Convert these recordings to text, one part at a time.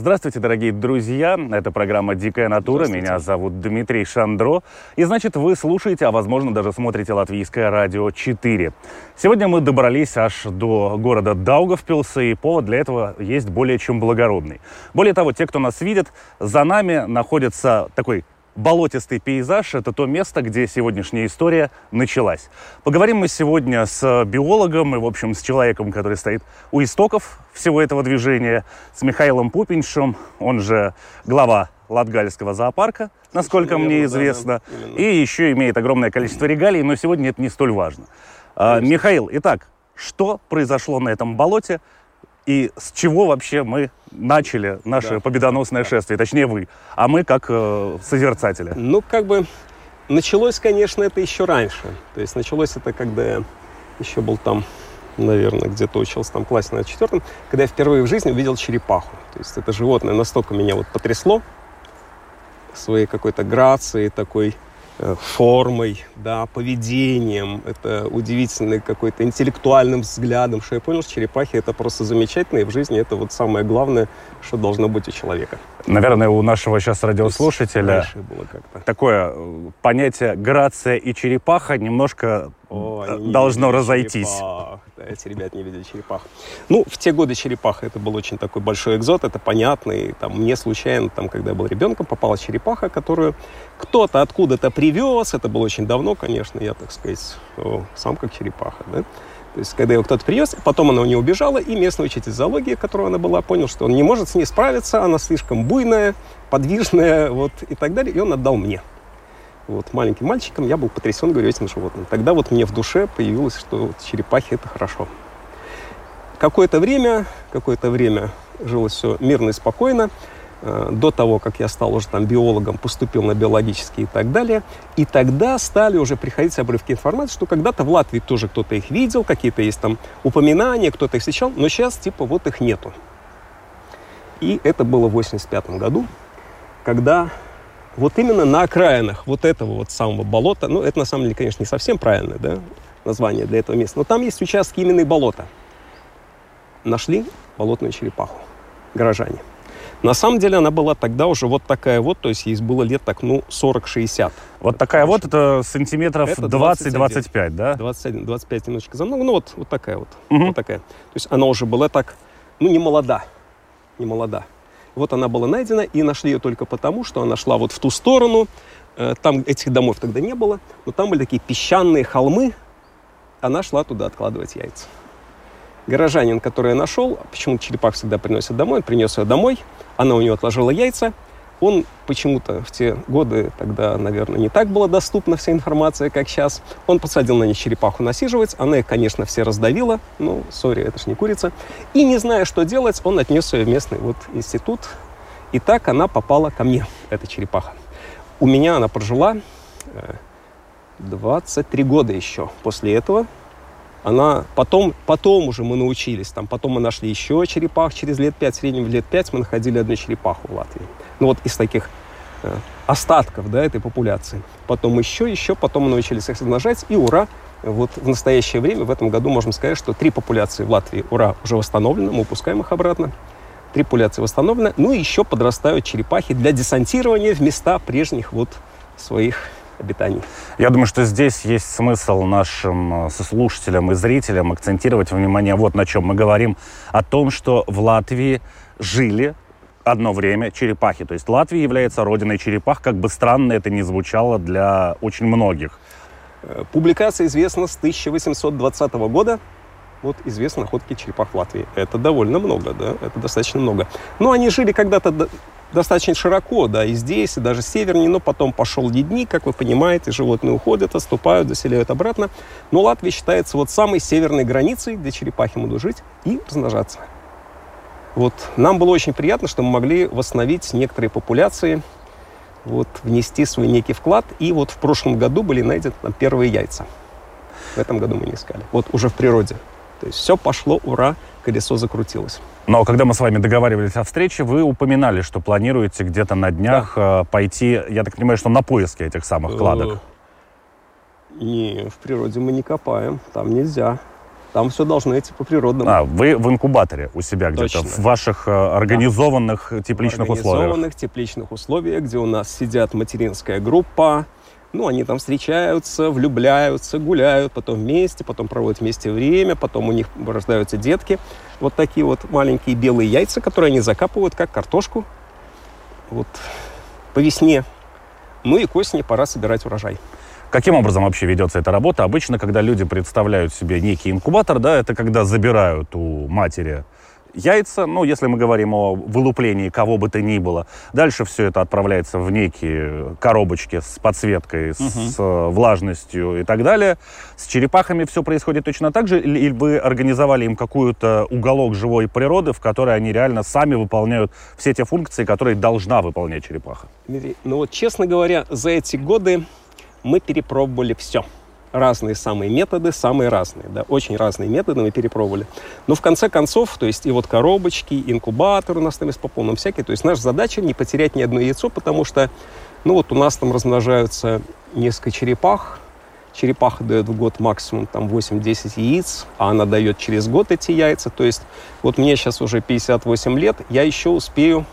Здравствуйте, дорогие друзья. Это программа «Дикая натура». Меня зовут Дмитрий Шандро. И значит, вы слушаете, а возможно даже смотрите Латвийское радио 4. Сегодня мы добрались аж до города Даугавпилса, и повод для этого есть более чем благородный. Более того, те, кто нас видит, за нами находится такой болотистый пейзаж – это то место, где сегодняшняя история началась. Поговорим мы сегодня с биологом и, в общем, с человеком, который стоит у истоков всего этого движения, с Михаилом Пупиншем, он же глава Латгальского зоопарка, насколько Совершенно мне известно, да, да, и еще имеет огромное количество регалий, но сегодня это не столь важно. А, Михаил, итак, что произошло на этом болоте – и с чего вообще мы начали наше да. победоносное шествие, точнее вы, а мы как э, созерцатели? Ну, как бы началось, конечно, это еще раньше. То есть началось это, когда я еще был там, наверное, где-то учился там в классе на четвертом, когда я впервые в жизни увидел черепаху. То есть это животное настолько меня вот потрясло своей какой-то грацией, такой формой, да, поведением, это удивительный какой-то интеллектуальным взглядом, что я понял, что черепахи это просто замечательно, и в жизни это вот самое главное, что должно быть у человека. Наверное, у нашего сейчас радиослушателя было такое э, понятие грация и черепаха немножко О, э, должно разойтись. Черепах. Эти ребята не видели черепах. Ну, в те годы черепаха это был очень такой большой экзот, это понятно. И там мне случайно, там, когда я был ребенком, попала черепаха, которую кто-то откуда-то привез. Это было очень давно, конечно, я, так сказать, сам как черепаха, да. То есть, когда его кто-то привез, потом она у него убежала, и местный учитель зоологии, которого она была, понял, что он не может с ней справиться, она слишком буйная, подвижная, вот, и так далее, и он отдал мне. Вот, маленьким мальчиком я был потрясен, говорю, этим животным. Тогда вот мне в душе появилось, что вот черепахи – это хорошо. Какое-то время, какое-то время жилось все мирно и спокойно. Э, до того, как я стал уже там биологом, поступил на биологические и так далее. И тогда стали уже приходить обрывки информации, что когда-то в Латвии тоже кто-то их видел, какие-то есть там упоминания, кто-то их встречал, но сейчас типа вот их нету. И это было в 85 году, когда вот именно на окраинах вот этого вот самого болота, ну это на самом деле, конечно, не совсем правильное да, название для этого места, но там есть участки именно болота. Нашли болотную черепаху горожане. На самом деле она была тогда уже вот такая вот, то есть ей было лет так, ну, 40-60. Вот такая вот, это сантиметров 20-25, да? 21, 25 немножечко за много, ну вот, вот такая вот, угу. вот такая. То есть она уже была так, ну, не молода, не молода. Вот она была найдена, и нашли ее только потому, что она шла вот в ту сторону, э, там этих домов тогда не было, но там были такие песчаные холмы, она шла туда откладывать яйца. Горожанин, который я нашел, почему черепах всегда приносят домой, он принес ее домой, она у него отложила яйца, он почему-то в те годы, тогда, наверное, не так была доступна вся информация, как сейчас. Он посадил на них черепаху насиживать. Она их, конечно, все раздавила. Ну, сори, это ж не курица. И не зная, что делать, он отнес ее в местный вот институт. И так она попала ко мне, эта черепаха. У меня она прожила 23 э, года еще после этого она потом, потом уже мы научились, там, потом мы нашли еще черепах через лет пять, в среднем лет пять мы находили одну черепаху в Латвии. Ну вот из таких э, остатков, да, этой популяции. Потом еще, еще, потом мы научились их размножать, и ура, вот в настоящее время, в этом году можем сказать, что три популяции в Латвии, ура, уже восстановлены, мы упускаем их обратно. Три популяции восстановлены, ну и еще подрастают черепахи для десантирования в места прежних вот своих обитаний. Я думаю, что здесь есть смысл нашим э, сослушателям и зрителям акцентировать внимание вот на чем. Мы говорим о том, что в Латвии жили одно время черепахи. То есть Латвия является родиной черепах, как бы странно это ни звучало для очень многих. Э, публикация известна с 1820 года. Вот известны находки черепах в Латвии. Это довольно много, да, это достаточно много. Но они жили когда-то достаточно широко, да, и здесь, и даже севернее, но потом пошел ледник, как вы понимаете, животные уходят, отступают, заселяют обратно. Но Латвия считается вот самой северной границей, где черепахи могут жить и размножаться. Вот. Нам было очень приятно, что мы могли восстановить некоторые популяции, вот, внести свой некий вклад. И вот в прошлом году были найдены первые яйца. В этом году мы не искали. Вот уже в природе. То есть все пошло, ура, колесо закрутилось. Но когда мы с вами договаривались о встрече, вы упоминали, что планируете где-то на днях да. Э, пойти, я так понимаю, что на поиски этих самых кладок. Э, не, в природе мы не копаем, там нельзя. Там все должно идти по природному. А, вы в инкубаторе у себя где-то, в ваших э, организованных да. тепличных в условиях? организованных тепличных условиях, где у нас сидят материнская группа, ну, они там встречаются, влюбляются, гуляют, потом вместе, потом проводят вместе время, потом у них рождаются детки. Вот такие вот маленькие белые яйца, которые они закапывают, как картошку. Вот по весне. Ну и к осени пора собирать урожай. Каким образом вообще ведется эта работа? Обычно, когда люди представляют себе некий инкубатор, да, это когда забирают у матери яйца, ну, если мы говорим о вылуплении кого бы то ни было. Дальше все это отправляется в некие коробочки с подсветкой, угу. с э, влажностью и так далее. С черепахами все происходит точно так же? Или вы организовали им какую-то уголок живой природы, в которой они реально сами выполняют все те функции, которые должна выполнять черепаха? Дмитрий, ну вот, честно говоря, за эти годы мы перепробовали все. Разные самые методы, самые разные, да, очень разные методы мы перепробовали. Но в конце концов, то есть и вот коробочки, инкубатор у нас там есть по полным всякие, то есть наша задача не потерять ни одно яйцо, потому что, ну вот у нас там размножаются несколько черепах, черепаха дает в год максимум там 8-10 яиц, а она дает через год эти яйца. То есть вот мне сейчас уже 58 лет, я еще успею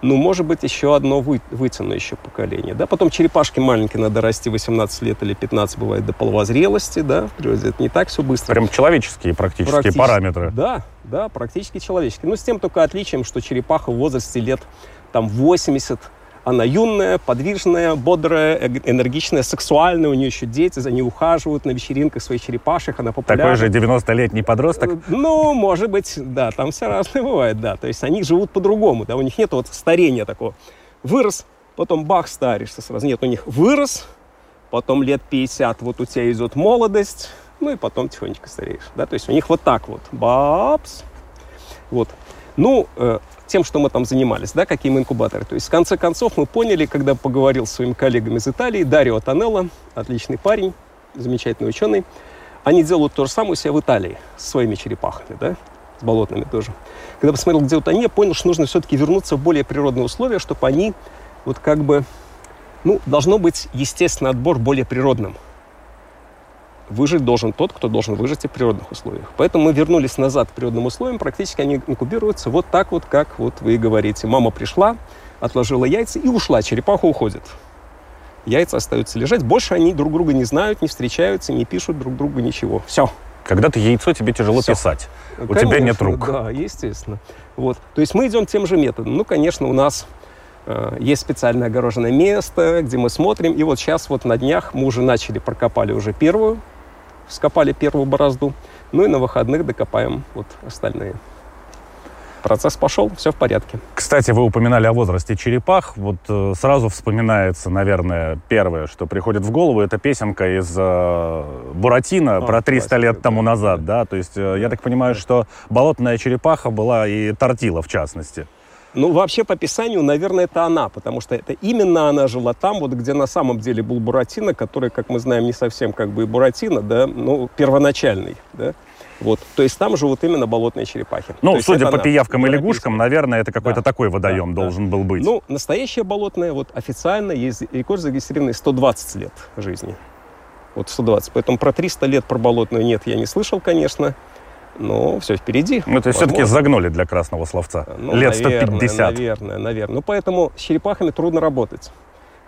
ну, может быть, еще одно вы, вытянущее поколение. Да? Потом черепашки маленькие надо расти 18 лет или 15, бывает, до половозрелости. Да? В природе это не так все быстро. Прям человеческие практически, практически параметры. Да, да, практически человеческие. Но с тем только отличием, что черепаха в возрасте лет там 80 она юная, подвижная, бодрая, энергичная, сексуальная. У нее еще дети, за ней ухаживают на вечеринках своих черепашек. Она популярна. Такой же 90-летний подросток? Э, ну, может быть, да. Там все разное бывает, да. То есть они живут по-другому. Да, у них нет вот старения такого. Вырос, потом бах, старишься сразу. Нет, у них вырос, потом лет 50, вот у тебя идет молодость, ну и потом тихонечко стареешь. Да? То есть у них вот так вот. Бапс. Вот. Ну, э, тем, что мы там занимались, да, какие мы инкубаторы. То есть, в конце концов, мы поняли, когда поговорил с своими коллегами из Италии, Дарио Танелло, отличный парень, замечательный ученый, они делают то же самое у себя в Италии с своими черепахами, да, с болотными тоже. Когда посмотрел, где вот они, я понял, что нужно все-таки вернуться в более природные условия, чтобы они вот как бы, ну, должно быть естественный отбор более природным – выжить должен тот, кто должен выжить и в природных условиях. Поэтому мы вернулись назад к природным условиям, практически они инкубируются вот так вот, как вот вы и говорите. Мама пришла, отложила яйца и ушла, черепаха уходит. Яйца остаются лежать, больше они друг друга не знают, не встречаются, не пишут друг другу ничего. Все. Когда ты яйцо, тебе тяжело Все. писать. У конечно, тебя нет рук. Да, естественно. Вот. То есть мы идем тем же методом. Ну, конечно, у нас э, есть специальное огороженное место, где мы смотрим. И вот сейчас вот на днях мы уже начали, прокопали уже первую скопали первую борозду. Ну и на выходных докопаем вот остальные. Процесс пошел, все в порядке. Кстати, вы упоминали о возрасте черепах. Вот э, сразу вспоминается, наверное, первое, что приходит в голову, это песенка из э, Буратино а, про 300 классика, лет тому назад, да. да? То есть э, я так понимаю, что болотная черепаха была и тортила в частности. Ну, вообще, по описанию, наверное, это она, потому что это именно она жила там, вот где на самом деле был Буратино, который, как мы знаем, не совсем как бы и Буратино, да, ну, первоначальный, да. Вот, то есть там живут именно болотные черепахи. Ну, судя по она, пиявкам и лягушкам, наверное, это какой-то да, такой водоем да, должен да. был быть. Ну, настоящая болотная, вот официально есть рекорд зарегистрированный 120 лет жизни. Вот 120. Поэтому про 300 лет про болотную нет, я не слышал, конечно но все впереди. Ну, то есть все-таки загнули для красного словца. Ну, Лет 150. Наверное, наверное. Ну, поэтому с черепахами трудно работать.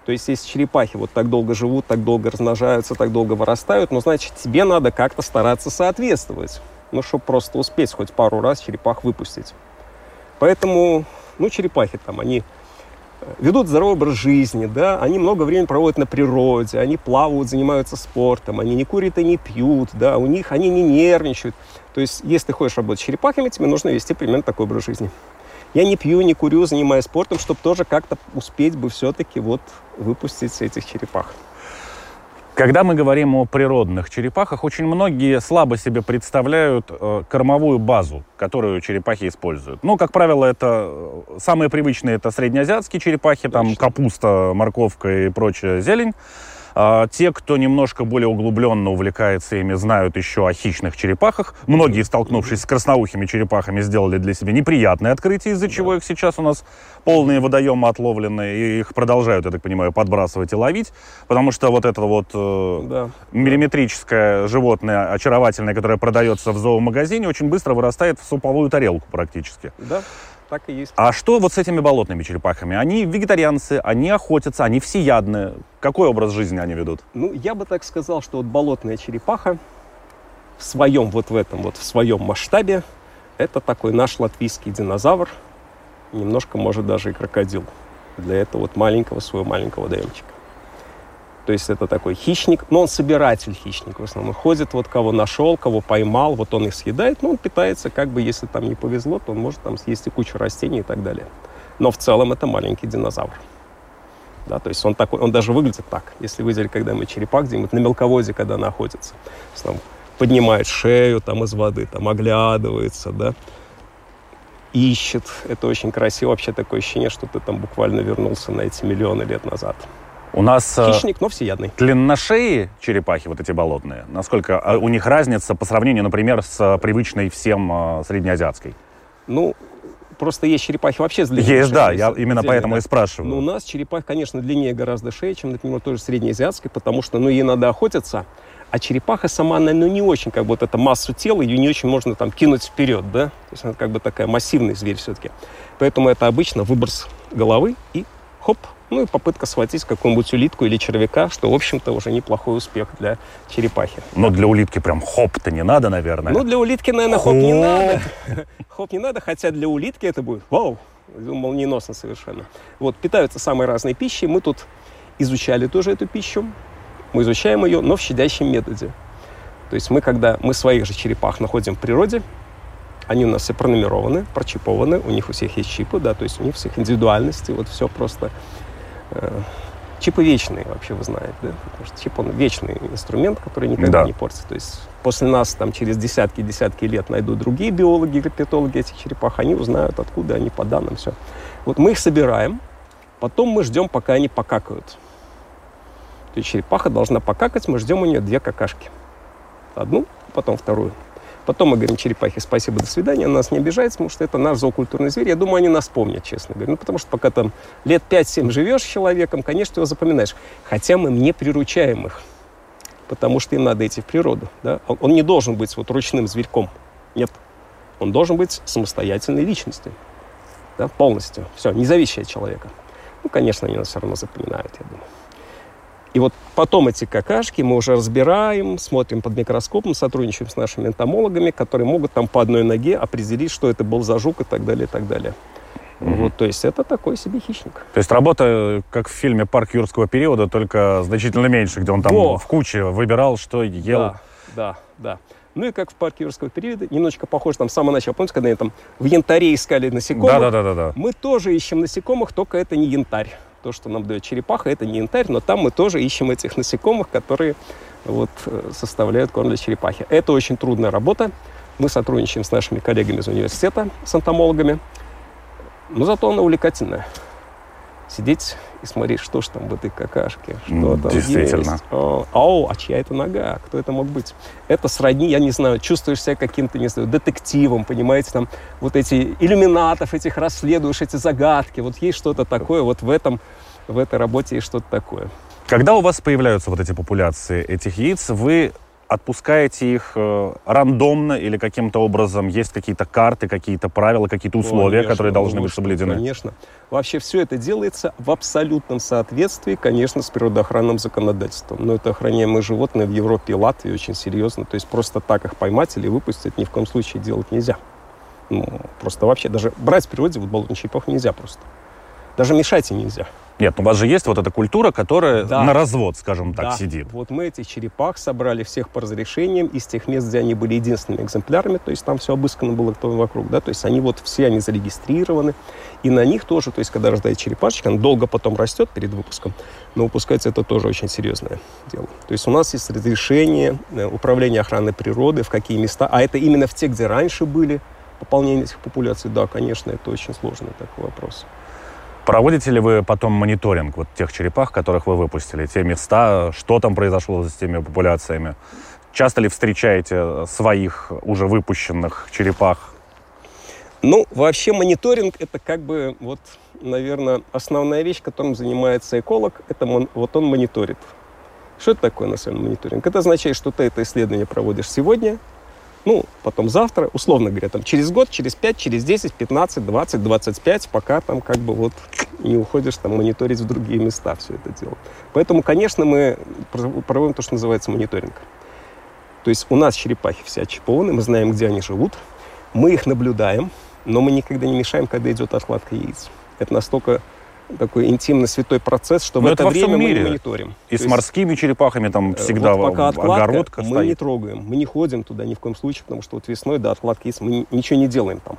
То есть, если черепахи вот так долго живут, так долго размножаются, так долго вырастают, ну, значит, тебе надо как-то стараться соответствовать. Ну, чтобы просто успеть хоть пару раз черепах выпустить. Поэтому, ну, черепахи там, они ведут здоровый образ жизни, да, они много времени проводят на природе, они плавают, занимаются спортом, они не курят и не пьют, да, у них они не нервничают. То есть, если ты хочешь работать с черепахами, тебе нужно вести примерно такой образ жизни. Я не пью, не курю, занимаюсь спортом, чтобы тоже как-то успеть бы все-таки вот выпустить этих черепах. Когда мы говорим о природных черепахах, очень многие слабо себе представляют э, кормовую базу, которую черепахи используют. Ну, как правило, это э, самые привычные это среднеазиатские черепахи, Точно. там капуста, морковка и прочая зелень. А, те, кто немножко более углубленно увлекается ими, знают еще о хищных черепахах. Многие, столкнувшись с красноухими черепахами, сделали для себя неприятное открытие, из-за чего их сейчас у нас полные водоемы отловлены, и их продолжают, я так понимаю, подбрасывать и ловить, потому что вот это вот э, да. миллиметрическое животное очаровательное, которое продается в зоомагазине, очень быстро вырастает в суповую тарелку практически. Да так и есть. А что вот с этими болотными черепахами? Они вегетарианцы, они охотятся, они всеядные. Какой образ жизни они ведут? Ну, я бы так сказал, что вот болотная черепаха в своем, вот в этом вот, в своем масштабе, это такой наш латвийский динозавр, немножко, может, даже и крокодил для этого вот маленького, своего маленького ДМчика. То есть это такой хищник, но он собиратель хищник в основном. Ходит, вот кого нашел, кого поймал, вот он их съедает, но он питается, как бы, если там не повезло, то он может там съесть и кучу растений и так далее. Но в целом это маленький динозавр. Да, то есть он такой, он даже выглядит так. Если вы видели когда-нибудь черепах где-нибудь на мелководье, когда она охотится, там, поднимает шею там из воды, там оглядывается, да, ищет. Это очень красиво. Вообще такое ощущение, что ты там буквально вернулся на эти миллионы лет назад. У нас... Э, Хищник, но всеядный. Длинношеи черепахи, вот эти болотные, насколько а, у них разница по сравнению, например, с э, привычной всем э, среднеазиатской? Ну, просто есть черепахи вообще с длиннее Есть, да, я именно поэтому да. и спрашиваю. Но у нас черепах, конечно, длиннее гораздо шеи, чем, например, тоже среднеазиатской, потому что, ну, ей надо охотиться, а черепаха сама, она, ну, не очень, как бы, вот эта массу тела, ее не очень можно там кинуть вперед, да? То есть она как бы такая массивный зверь все-таки. Поэтому это обычно выброс головы и хоп, ну и попытка схватить какую-нибудь улитку или червяка, что, в общем-то, уже неплохой успех для черепахи. Но для улитки прям хоп-то не надо, наверное. Ну, для улитки, наверное, хоп не надо. Хоп не надо, хотя для улитки это будет вау, молниеносно совершенно. Вот, питаются самой разной пищей. Мы тут изучали тоже эту пищу. Мы изучаем ее, но в щадящем методе. То есть мы, когда мы своих же черепах находим в природе, они у нас все пронумерованы, прочипованы, у них у всех есть чипы, да, то есть у них всех индивидуальности, вот все просто чипы вечные, вообще вы знаете, да? Потому что чип, он вечный инструмент, который никогда да. не портится. То есть после нас там через десятки-десятки лет найдут другие биологи, герпетологи этих черепах, они узнают, откуда они по данным, все. Вот мы их собираем, потом мы ждем, пока они покакают. То есть черепаха должна покакать, мы ждем у нее две какашки. Одну, потом вторую. Потом мы говорим черепахе спасибо, до свидания, она нас не обижается, потому что это наш зоокультурный зверь. Я думаю, они нас помнят, честно говоря. Ну, потому что пока там лет 5-7 живешь с человеком, конечно, его запоминаешь. Хотя мы не приручаем их, потому что им надо идти в природу. Да? Он не должен быть вот ручным зверьком. Нет. Он должен быть самостоятельной личностью. Да, полностью. Все, не зависящий от человека. Ну, конечно, они нас все равно запоминают, я думаю. И вот потом эти какашки мы уже разбираем, смотрим под микроскопом, сотрудничаем с нашими энтомологами, которые могут там по одной ноге определить, что это был за жук и так далее, и так далее. Mm-hmm. Вот, то есть это такой себе хищник. То есть работа, как в фильме «Парк юрского периода», только значительно меньше, где он там О! в куче выбирал, что ел. Да, да, да. Ну и как в парке юрского периода, немножечко похоже там с самого начала. Помните, когда они там в янтаре искали насекомых? Да, да, да, да, да. Мы тоже ищем насекомых, только это не янтарь то, что нам дает черепаха, это не янтарь, но там мы тоже ищем этих насекомых, которые вот, э, составляют корм для черепахи. Это очень трудная работа. Мы сотрудничаем с нашими коллегами из университета, с энтомологами, но зато она увлекательная. Сидеть и смотреть, что же там в этой какашке, что там Действительно. есть. О, о, а чья это нога? Кто это мог быть? Это сродни, я не знаю, чувствуешь себя каким-то, не знаю, детективом, понимаете, там вот эти иллюминатов этих расследуешь, эти загадки. Вот есть что-то такое, вот в этом, в этой работе есть что-то такое. Когда у вас появляются вот эти популяции этих яиц, вы отпускаете их э, рандомно или каким-то образом? Есть какие-то карты, какие-то правила, какие-то условия, конечно, которые должны быть соблюдены? Конечно. Вообще все это делается в абсолютном соответствии, конечно, с природоохранным законодательством. Но это охраняемые животные в Европе и Латвии очень серьезно. То есть просто так их поймать или выпустить ни в коем случае делать нельзя. Ну, просто вообще даже брать в природе вот болотный черепах нельзя просто. Даже мешать им нельзя. Нет, ну у вас же есть вот эта культура, которая Да. на развод, скажем так, Да. сидит. Вот мы этих черепах собрали всех по разрешениям из тех мест, где они были единственными экземплярами, то есть там все обыскано было кто вокруг, да, то есть они вот все, они зарегистрированы, и на них тоже, то есть когда рождается черепашечка, она долго потом растет перед выпуском, но выпускается это тоже очень серьезное дело. То есть у нас есть разрешение э, управления охраной природы, в какие места, а это именно в те, где раньше были пополнение этих популяций, да, конечно, это очень сложный такой вопрос. Проводите ли вы потом мониторинг вот тех черепах, которых вы выпустили, те места, что там произошло с теми популяциями? Часто ли встречаете своих уже выпущенных черепах? Ну, вообще мониторинг это как бы вот, наверное, основная вещь, которым занимается эколог, это мон- вот он мониторит. Что это такое на самом мониторинг? Это означает, что ты это исследование проводишь сегодня, ну, потом завтра, условно говоря, там через год, через 5, через 10, 15, 20, 25, пока там как бы вот не уходишь там мониторить в другие места все это дело. Поэтому, конечно, мы пров- проводим то, что называется мониторинг. То есть у нас черепахи все отчипованы, мы знаем, где они живут, мы их наблюдаем, но мы никогда не мешаем, когда идет откладка яиц. Это настолько такой интимно святой процесс, что Но в это это время мы мире. не мониторим. И То с есть, морскими черепахами там э, всегда вот пока откладка, огородка мы не стоит. трогаем, мы не ходим туда ни в коем случае, потому что вот весной до откладки яиц мы ни- ничего не делаем там.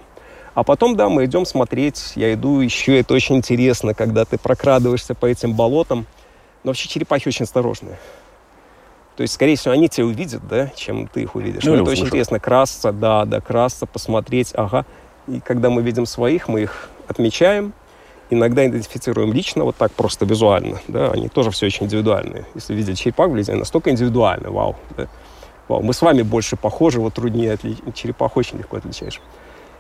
А потом, да, мы идем смотреть, я иду, еще это очень интересно, когда ты прокрадываешься по этим болотам. Но вообще черепахи очень осторожные. То есть, скорее всего, они тебя увидят, да, чем ты их увидишь. Ну, Но это очень услышат. интересно. Красться, да, да, красться, посмотреть, ага. И когда мы видим своих, мы их отмечаем, иногда идентифицируем лично, вот так просто визуально, да, они тоже все очень индивидуальные. Если видели черепах вблизи, они настолько индивидуальны, вау, да. Вау, мы с вами больше похожи, вот труднее отличить, черепах очень легко отличаешь.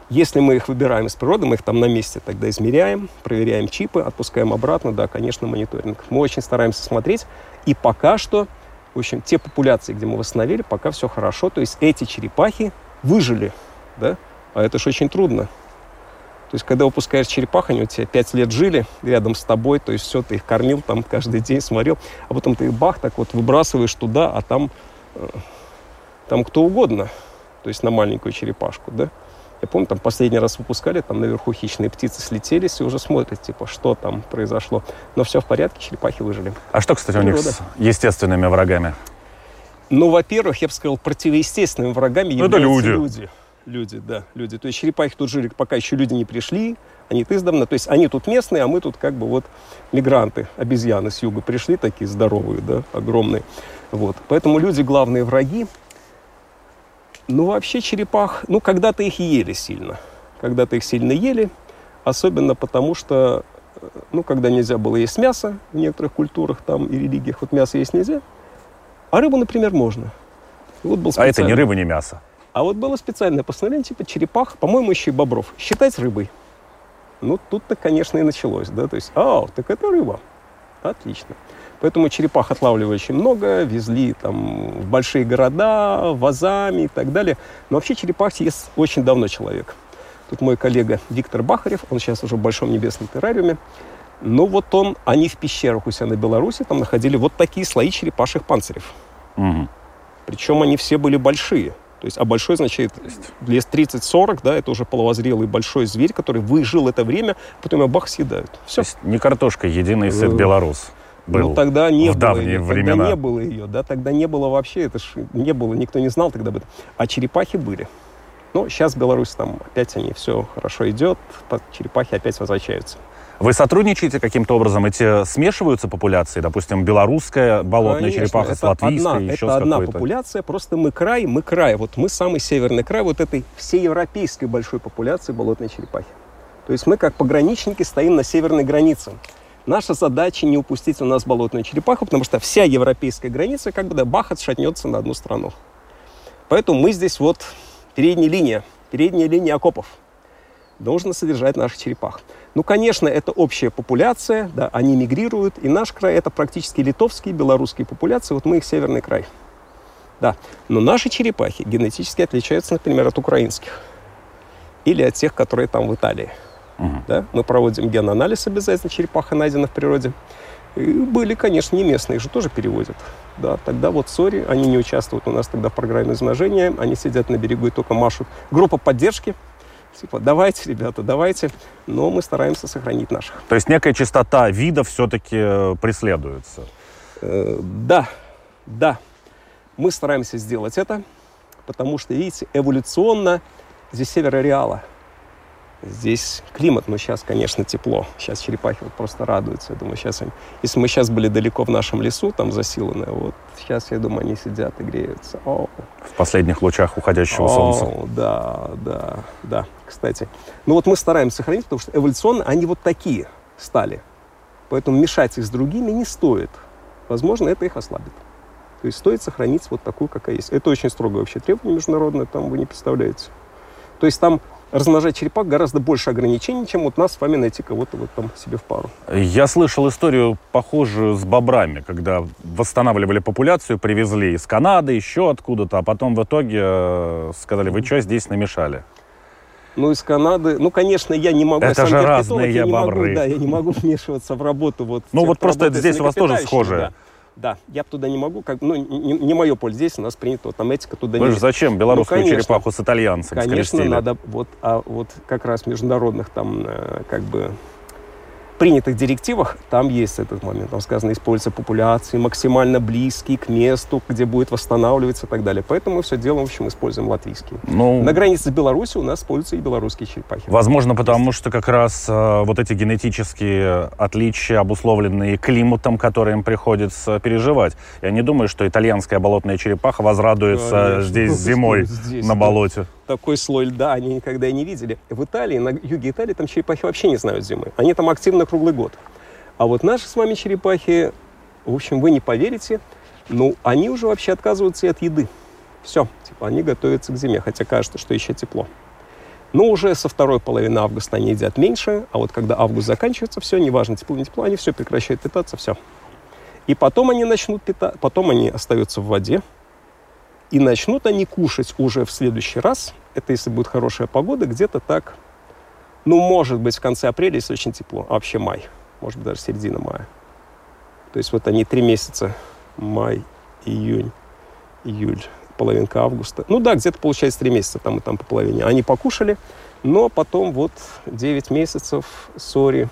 Если мы их выбираем из природы, мы их там на месте тогда измеряем, проверяем чипы, отпускаем обратно, да, конечно, мониторинг. Мы очень стараемся смотреть, и пока что, в общем, те популяции, где мы восстановили, пока все хорошо, то есть эти черепахи выжили, да, а это же очень трудно. То есть, когда выпускаешь черепах, они у тебя пять лет жили рядом с тобой, то есть все, ты их кормил там каждый день, смотрел, а потом ты их бах, так вот выбрасываешь туда, а там, э, там кто угодно, то есть на маленькую черепашку, да. Я помню, там последний раз выпускали, там наверху хищные птицы слетелись и уже смотрят, типа, что там произошло. Но все в порядке, черепахи выжили. А что, кстати, у них Природа. с естественными врагами? Ну, во-первых, я бы сказал, противоестественными врагами Ну, являются люди. люди. Люди, да, люди. То есть черепахи тут жили, пока еще люди не пришли, они издавна. То есть они тут местные, а мы тут как бы вот мигранты, обезьяны с юга пришли, такие здоровые, да, огромные. Вот. Поэтому люди главные враги. Ну, вообще черепах, ну, когда-то их ели сильно. Когда-то их сильно ели, особенно потому что, э, ну, когда нельзя было есть мясо в некоторых культурах там и религиях, вот мясо есть нельзя, а рыбу, например, можно. И вот был А это не рыба, не мясо. А вот было специальное постановление, типа черепах, по-моему, еще и бобров, считать рыбой. Ну, тут-то, конечно, и началось, да, то есть, а, так это рыба. Отлично. Поэтому черепах отлавливали очень много, везли там в большие города, вазами и так далее. Но вообще черепах ест очень давно человек. Тут мой коллега Виктор Бахарев, он сейчас уже в Большом небесном террариуме. Ну вот он, они в пещерах у себя на Беларуси там находили вот такие слои черепашьих панцирев. Мгм. Причем они все были большие. То есть, а большой означает лет 30-40, да, это уже половозрелый большой зверь, который выжил это время, потом его бах съедают. То Все. есть не картошка, единый Э, белорус был Ну, тогда не в было давние ее, времена. Тогда не было ее, да, тогда не было вообще, это ж не было, никто не знал тогда об этом. А черепахи были. Ну, сейчас в Беларуси там опять они, все хорошо идет, черепахи опять возвращаются. Вы сотрудничаете каким-то образом? Эти смешиваются популяции? Допустим, белорусская болотная Конечно, черепаха с латвийской, одна, еще это одна популяция, просто мы край, мы край, вот мы самый северный край вот этой всеевропейской большой популяции болотной черепахи. То есть мы как пограничники стоим на северной границе. Наша задача не упустить у нас болотную черепаху, потому что вся европейская граница как бы да бах отшатнется на одну страну. Поэтому мы здесь вот передняя линия, передняя линия окопов должна содержать наших черепах. Ну, конечно, это общая популяция, да, они мигрируют, и наш край это практически литовские, белорусские популяции, вот мы их северный край. Да, но наши черепахи генетически отличаются, например, от украинских или от тех, которые там в Италии. Мгм. Да? Мы проводим генанализ обязательно черепаха, найдена в природе. И были, конечно, не местные, их же тоже переводят. Да, тогда вот сори, они не участвуют у нас тогда в программе размножения, они сидят на берегу и только машут. Группа поддержки, Типа, давайте, ребята, давайте, но мы стараемся сохранить наших. То есть некая чистота вида все-таки э, преследуется? Э, да, да. Мы стараемся сделать это, потому что, видите, эволюционно здесь север ареала. Здесь климат, но сейчас, конечно, тепло. Сейчас черепахи вот просто радуются. Я думаю, сейчас они... Если мы сейчас были далеко в нашем лесу, там засиланное, вот сейчас, я думаю, они сидят и греются. О, В последних лучах уходящего О, солнца. Да, да, да, кстати. Ну вот мы стараемся сохранить, потому что эволюционно они вот такие стали. Поэтому мешать их с другими не стоит. Возможно, это их ослабит. То есть стоит сохранить вот такую, какая есть. Это очень строгое вообще требование международное, там вы не представляете. То есть там размножать черепах гораздо больше ограничений, чем вот нас с вами найти кого-то вот там себе в пару. Я слышал историю похожую с бобрами, когда восстанавливали популяцию, привезли из Канады, еще откуда-то, а потом в итоге э, сказали, вы что здесь намешали? Ну, из Канады, ну, конечно, я не могу... Это же разные я не могу, бобры. да, я не могу вмешиваться в работу вот... Ну, вот просто с здесь у вас тоже схожее. Да. Да, я туда не могу, как, ну, не, не мое поле. Здесь у нас принято, вот там этика туда не... зачем белорусскую Ну, конечно. черепаху с итальянцем Конечно, скрестили? надо, вот, а вот как раз международных там, э, как бы, принятых директивах, там есть этот момент. Там сказано, используется популяции максимально близкие к месту, где будет восстанавливаться и так далее. Поэтому мы все делаем, в общем, используем латвийские. Ну, На границе с Беларусью у нас используются и белорусские черепахи. Возможно, потому что как раз э, вот эти генетические отличия, обусловленные климатом, который им приходится переживать. Я не думаю, что итальянская болотная черепаха возрадуется Конечно. здесь зимой Здесь, на да. Такой слой льда они никогда и не видели. В Италии, на юге Италии, там черепахи вообще не знают зимы. Они там активно круглый год. А вот наши с вами черепахи, в общем, вы не поверите, ну, они уже вообще отказываются и от еды. Все, типа, они готовятся к зиме, хотя кажется, что еще тепло. Но уже со второй половины августа они едят меньше, а вот когда август заканчивается, все, неважно, тепло, не тепло, они все прекращают питаться, все. И потом они начнут питаться, потом они остаются в воде, и начнут они кушать уже в следующий раз, это если будет хорошая погода, где-то так, ну, может быть, в конце апреля, если очень тепло, а вообще май, может быть, даже середина мая. То есть вот они три месяца, май, июнь, июль, половинка августа. Ну да, где-то получается три месяца там и там по половине. Они покушали, но потом вот 9 месяцев, сори,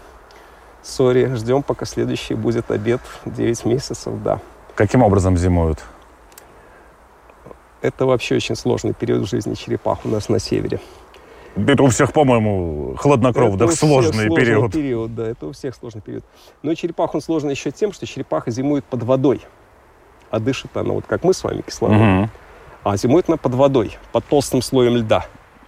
сори, ждем, пока следующий будет обед, 9 месяцев, да. Каким образом зимуют? Это вообще очень сложный период в жизни черепах у нас на севере. Это у всех, по-моему, хладнокровных сложный сложный период. период. Да, это у всех сложный период. Но черепах он сложный еще тем, что черепаха зимует под водой. А дышит она вот как мы с вами кислородом. Мгм. А зимует она под водой, под толстым слоем льда.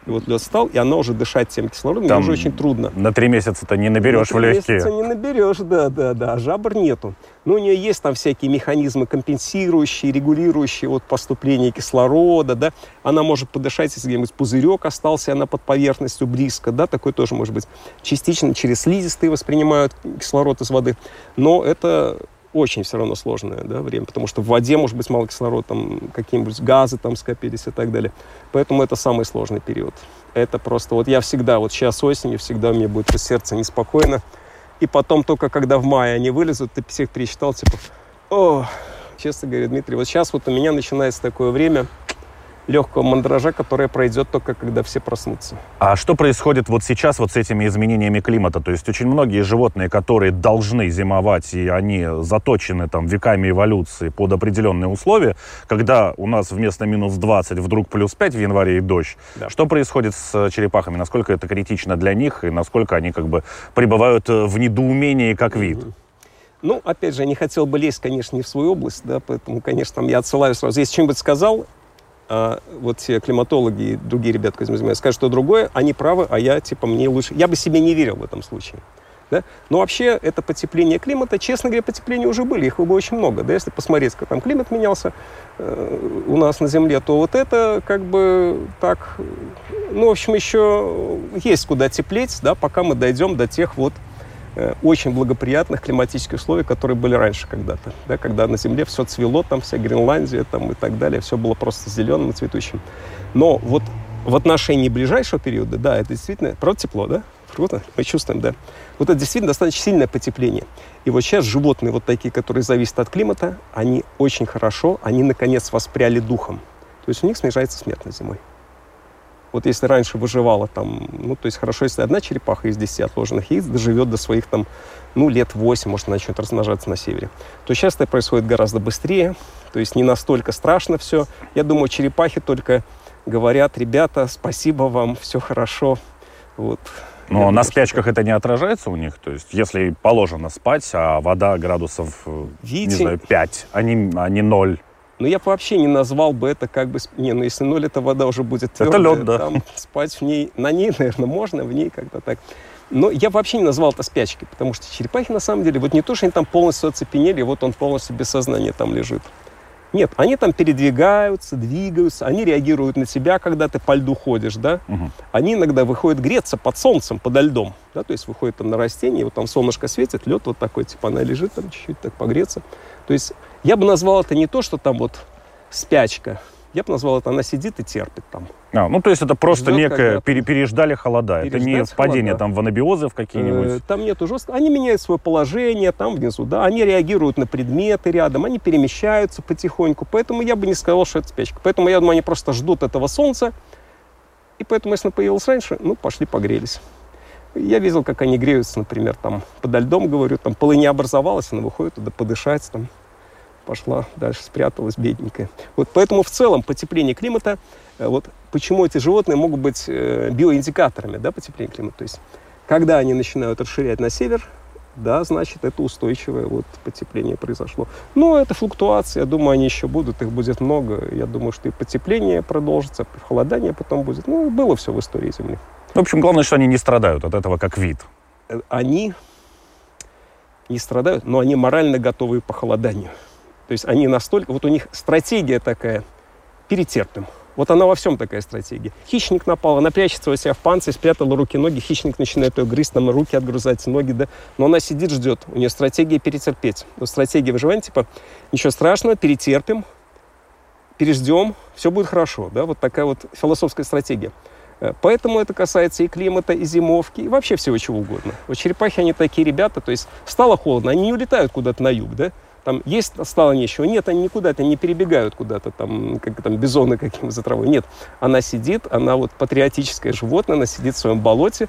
И вот лед стал, и она уже дышать тем кислородом, Там уже очень трудно. На три месяца-то не наберешь На в легкие. месяца не наберешь, да, да, да. А жабр нету. Но у нее есть там всякие механизмы компенсирующие, регулирующие вот поступление кислорода, да. Она может подышать, если где-нибудь пузырек остался, она под поверхностью близко, да, такой тоже может быть. Частично через слизистые воспринимают кислород из воды. Но это очень все равно сложное да, время, потому что в воде может быть мало кислорода, там какие-нибудь газы там скопились и так далее. Поэтому это самый сложный период. Это просто, вот я всегда, вот сейчас осенью, всегда меня будет сердце неспокойно. И потом только когда в мае они вылезут, ты всех пересчитал, типа, о, честно говоря, Дмитрий, вот сейчас вот у меня начинается такое время легкого мандража, которое пройдет только когда все проснутся. А что происходит вот сейчас вот с этими изменениями климата? То есть очень многие животные, которые должны зимовать, и они заточены там веками эволюции под определенные условия, когда у нас вместо минус 20 вдруг плюс 5 в январе и дождь, Да. что происходит с черепахами? Насколько это критично для них, и насколько они как бы пребывают э, в недоумении как вид? Ну, опять же, я не хотел бы лезть, конечно, не в свою область, да, поэтому, конечно, там я отсылаю сразу. Если что-нибудь сказал, а, вот те климатологи и другие ребята, которые скажут, что другое, они правы, а я, типа, мне лучше... Я бы себе не верил в этом случае. Да? Но вообще это потепление климата, честно говоря, потепления уже были, их было очень много. Да? Если посмотреть, как там климат менялся э, у нас на Земле, то вот это как бы так, ну, в общем, еще есть куда теплеть, да, пока мы дойдем до тех вот очень благоприятных климатических условий, которые были раньше когда-то, да, когда на Земле все цвело, там вся Гренландия там, и так далее, все было просто зеленым и цветущим. Но вот в отношении ближайшего периода, да, это действительно, правда, тепло, да? Круто, мы чувствуем, да. Вот это действительно достаточно сильное потепление. И вот сейчас животные вот такие, которые зависят от климата, они очень хорошо, они наконец воспряли духом. То есть у них снижается смертность зимой. Вот если раньше выживала там, ну, то есть хорошо, если одна черепаха из 10 отложенных яиц доживет до своих там, ну, лет 8, может, начнет размножаться на севере, то сейчас это происходит гораздо быстрее, то есть не настолько страшно все. Я думаю, черепахи только говорят, ребята, спасибо вам, все хорошо. Вот. Но Я на думаю, спячках что... это не отражается у них? То есть, если положено спать, а вода градусов, Видите? не знаю, 5, а не, а не 0, но я бы вообще не назвал бы это как бы... Не, ну если ноль, эта вода уже будет твердая. Это лед, да. Там спать в ней... На ней, наверное, можно, в ней как-то так. Но я вообще не назвал это спячкой, потому что черепахи, на самом деле, вот не то, что они там полностью оцепенели, вот он полностью без сознания там лежит. Нет, они там передвигаются, двигаются, они реагируют на тебя, когда ты по льду ходишь, да. Угу. Они иногда выходят греться под солнцем, подо льдом, да, то есть выходят там на растение, вот там солнышко светит, лед вот такой, типа она лежит там чуть-чуть так погреться. То есть я бы назвал это не то, что там вот спячка. Я бы назвал это, она сидит и терпит там. А, ну, то есть это просто Ждет, некое, пере, переждали холода. это не впадение там в анабиозы в какие-нибудь? Э, там нету жестко. Они меняют свое положение там внизу, да. Они реагируют на предметы рядом, они перемещаются потихоньку. Поэтому я бы не сказал, что это спячка. Поэтому я думаю, они просто ждут этого солнца. И поэтому, если она появилась раньше, ну, пошли погрелись. Я видел, как они греются, например, там подо льдом, говорю, там полыня образовалась, она выходит туда подышать, там пошла дальше, спряталась бедненькая. Вот поэтому в целом потепление климата, э, вот почему эти животные могут быть э, биоиндикаторами да, потепления климата. То есть, когда они начинают расширять на север, да, значит, это устойчивое вот потепление произошло. Но это флуктуации, я думаю, они еще будут, их будет много. Я думаю, что и потепление продолжится, и холодание потом будет. Ну, было все в истории Земли. В общем, главное, что они не страдают от этого как вид. Э, они не страдают, но они морально готовы к похолоданию. То есть они настолько... Вот у них стратегия такая, перетерпим. Вот она во всем такая стратегия. Хищник напал, она прячется у себя в панцире, спрятала руки-ноги, хищник начинает ее грызть, там руки отгрызать, ноги, да. Но она сидит, ждет. У нее стратегия перетерпеть. Вот стратегия выживания, типа, ничего страшного, перетерпим, переждем, все будет хорошо, да. Вот такая вот философская стратегия. Э, поэтому это касается и климата, и зимовки, и вообще всего чего угодно. Вот черепахи, они такие ребята, то есть стало холодно, они не улетают куда-то на юг, да, там есть стало нечего. Нет, они никуда-то не перебегают куда-то, там, как там бизоны каким за травой. Нет, она сидит, она вот патриотическое животное, она сидит в своем болоте.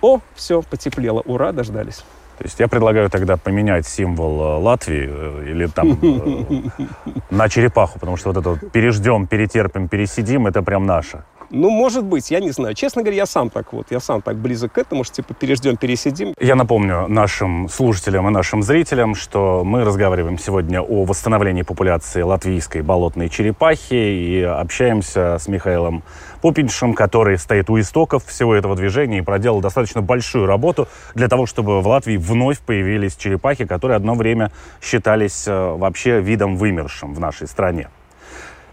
О, все, потеплело, ура, дождались. То есть я предлагаю тогда поменять символ э, Латвии э, или там э, на черепаху, потому что вот это вот переждем, перетерпим, пересидим, это прям наше. Ну, может быть, я не знаю. Честно говоря, я сам так вот, я сам так близок к этому, что типа переждем, пересидим. Я напомню нашим слушателям и нашим зрителям, что мы разговариваем сегодня о восстановлении популяции латвийской болотной черепахи и общаемся с Михаилом Пупиншем, который стоит у истоков всего этого движения и проделал достаточно большую работу для того, чтобы в Латвии вновь появились черепахи, которые одно время считались э, вообще видом вымершим в нашей стране.